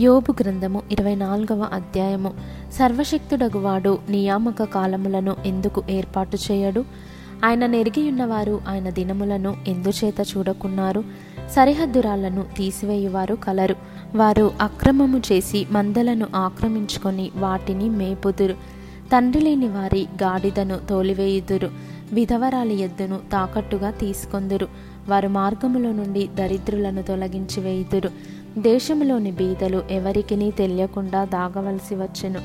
యోబు గ్రంథము ఇరవై నాలుగవ అధ్యాయము. సర్వశక్తుడగువాడు నియామక కాలములను ఎందుకు ఏర్పాటు చేయడు? ఆయన నెరిగియున్నవారు ఆయన దినములను ఎందుచేత చూడకున్నారు? సరిహద్దురాలను తీసివేయువారు కలరు. వారు అక్రమము చేసి మందలను ఆక్రమించుకొని వాటిని మేపుదురు. తండ్రి లేని వారి గాడిదను తోలివేయుదురు. విధవరాలి ఎద్దును తాకట్టుగా తీసుకొందురు. వారు మార్గములో నుండి దరిద్రులను తొలగించి వేయుదురు దేశంలోని బీదలు ఎవరికిని తెలియకుండా దాగవలసి వచ్చెను.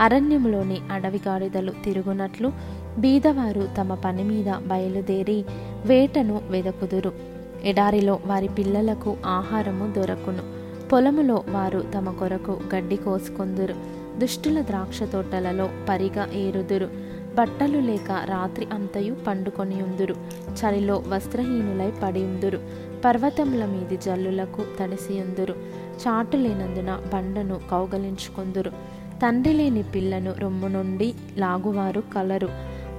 అరణ్యంలోని అడవిగాడిదలు తిరుగునట్లు బీదవారు తమ పని మీద బయలుదేరి వేటను వెదకుదురు. ఎడారిలో వారి పిల్లలకు ఆహారము దొరకును. పొలములో వారు తమ కొరకు గడ్డి కోసుకొందురు. దుష్టుల ద్రాక్ష తోటలలో పరిగ ఏరుదురు. బట్టలు లేక రాత్రి అంతయు పండుకొని ఉందురు చలిలో వస్త్రహీనులై పడి ఉందురు పర్వతముల మీది జల్లులకు తడిసియుందురు. చాటు లేనందున బండను కౌగలించుకుందురు. తండ్రి లేని పిల్లను రొమ్ము నుండి లాగువారు కలరు.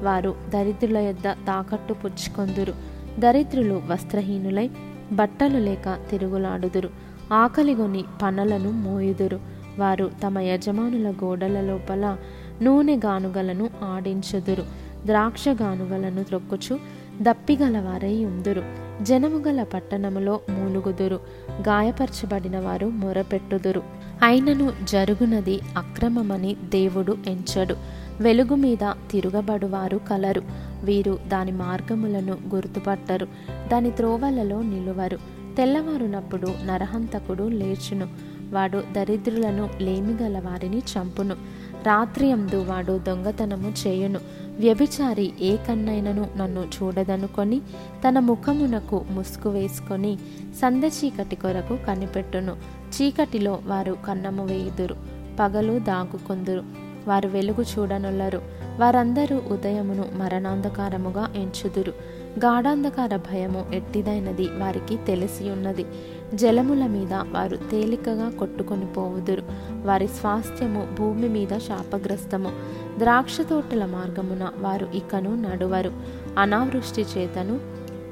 వారు దరిద్రుల యొద్ద తాకట్టు పుచ్చుకొందురు. దరిద్రులు వస్త్రహీనులై బట్టలు లేక తిరుగులాడుదురు. ఆకలిగొని పనులను మోయుదురు. వారు తమ యజమానుల గోడల లోపల నూనె గానుగలను ఆడించుదురు ద్రాక్ష గానుగలను త్రొక్కుచు దప్పిగలవారై ఉందురు. జనముగల పట్టణములో మూలుగుదురు గాయపరచబడిన వారు మొరపెట్టుదురు. అయినను జరుగునది అక్రమమని దేవుడు ఎంచడు. వెలుగు మీద తిరుగబడువారు కలరు. వీరు దాని మార్గములను గుర్తుపట్టరు దాని త్రోవలలో నిలువరు. తెల్లవారునప్పుడు నరహంతకుడు లేచును వాడు దరిద్రులను లేమిగల వారిని చంపును. రాత్రియందు వాడు దొంగతనము చేయును. వ్యభిచారి ఏ కన్నైనను నన్ను చూడదనుకొని తన ముఖమునకు ముసుగు వేసుకొని సంద చీకటి కొరకు కనిపెట్టును. చీకటిలో వారు కన్నము వేయుదురు. పగలు దాగుకొందురు. వారు వెలుగు చూడనుల్లరు వారందరూ ఉదయమును మరణాంధకారముగా ఎంచుదురు. గాఢాంధకార భయము ఎట్టిదైనది వారికి తెలిసి ఉన్నది జలముల మీద వారు తేలికగా కొట్టుకొని పోవుదురు. వారి స్వాస్థ్యము భూమి మీద శాపగ్రస్తము. ద్రాక్ష తోటల మార్గమున వారు ఇకను నడువరు. అనావృష్టి చేతను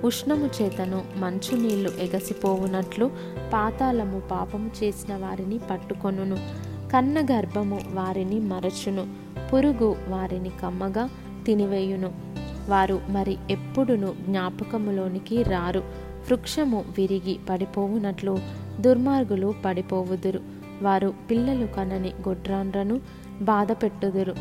ఉష్ణము చేతను మంచు నీళ్ళు ఎగసిపోవునట్లు పాతాళము పాపము చేసిన వారిని పట్టుకొనును. కన్న గర్భము వారిని మరచును పురుగు వారిని కమ్మగా తినివేయును. వారు మరి ఎప్పుడును జ్ఞాపకములోనికి రారు. వృక్షము విరిగి పడిపోవునట్లు దుర్మార్గులు పడిపోవుదురు. వారు పిల్లలు కనని గొడ్రాండ్రను బాధ పెట్టుదురు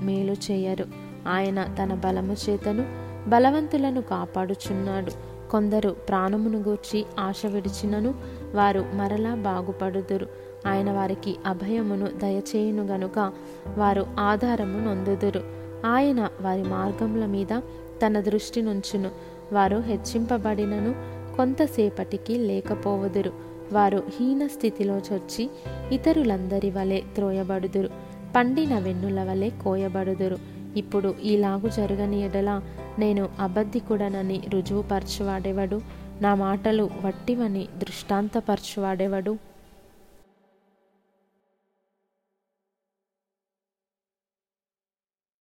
మేలు చేయరు. ఆయన తన బలము చేతను బలవంతులను కాపాడుచున్నాడు. కొందరు ప్రాణమును గూర్చి ఆశ విడిచినను వారు మరలా బాగుపడుదురు. ఆయన వారికి అభయమును దయచేయును గనుక వారు ఆధారము నొందుదురు. ఆయన వారి మార్గముల మీద తన దృష్టి నుంచును. వారు హెచ్చింపబడినను కొంతసేపటికి లేకపోవదురు. వారు హీన స్థితిలో చొచ్చి ఇతరులందరి వలె త్రోయబడుదురు. పండిన వెన్నుల వలె కోయబడుదురు. ఇప్పుడు ఈలాగు జరగని ఎడల నేను అబద్ధికుడనని రుజువుపరచువాడెవడు? నా మాటలు వట్టివని దృష్టాంతపరచువాడెవడు?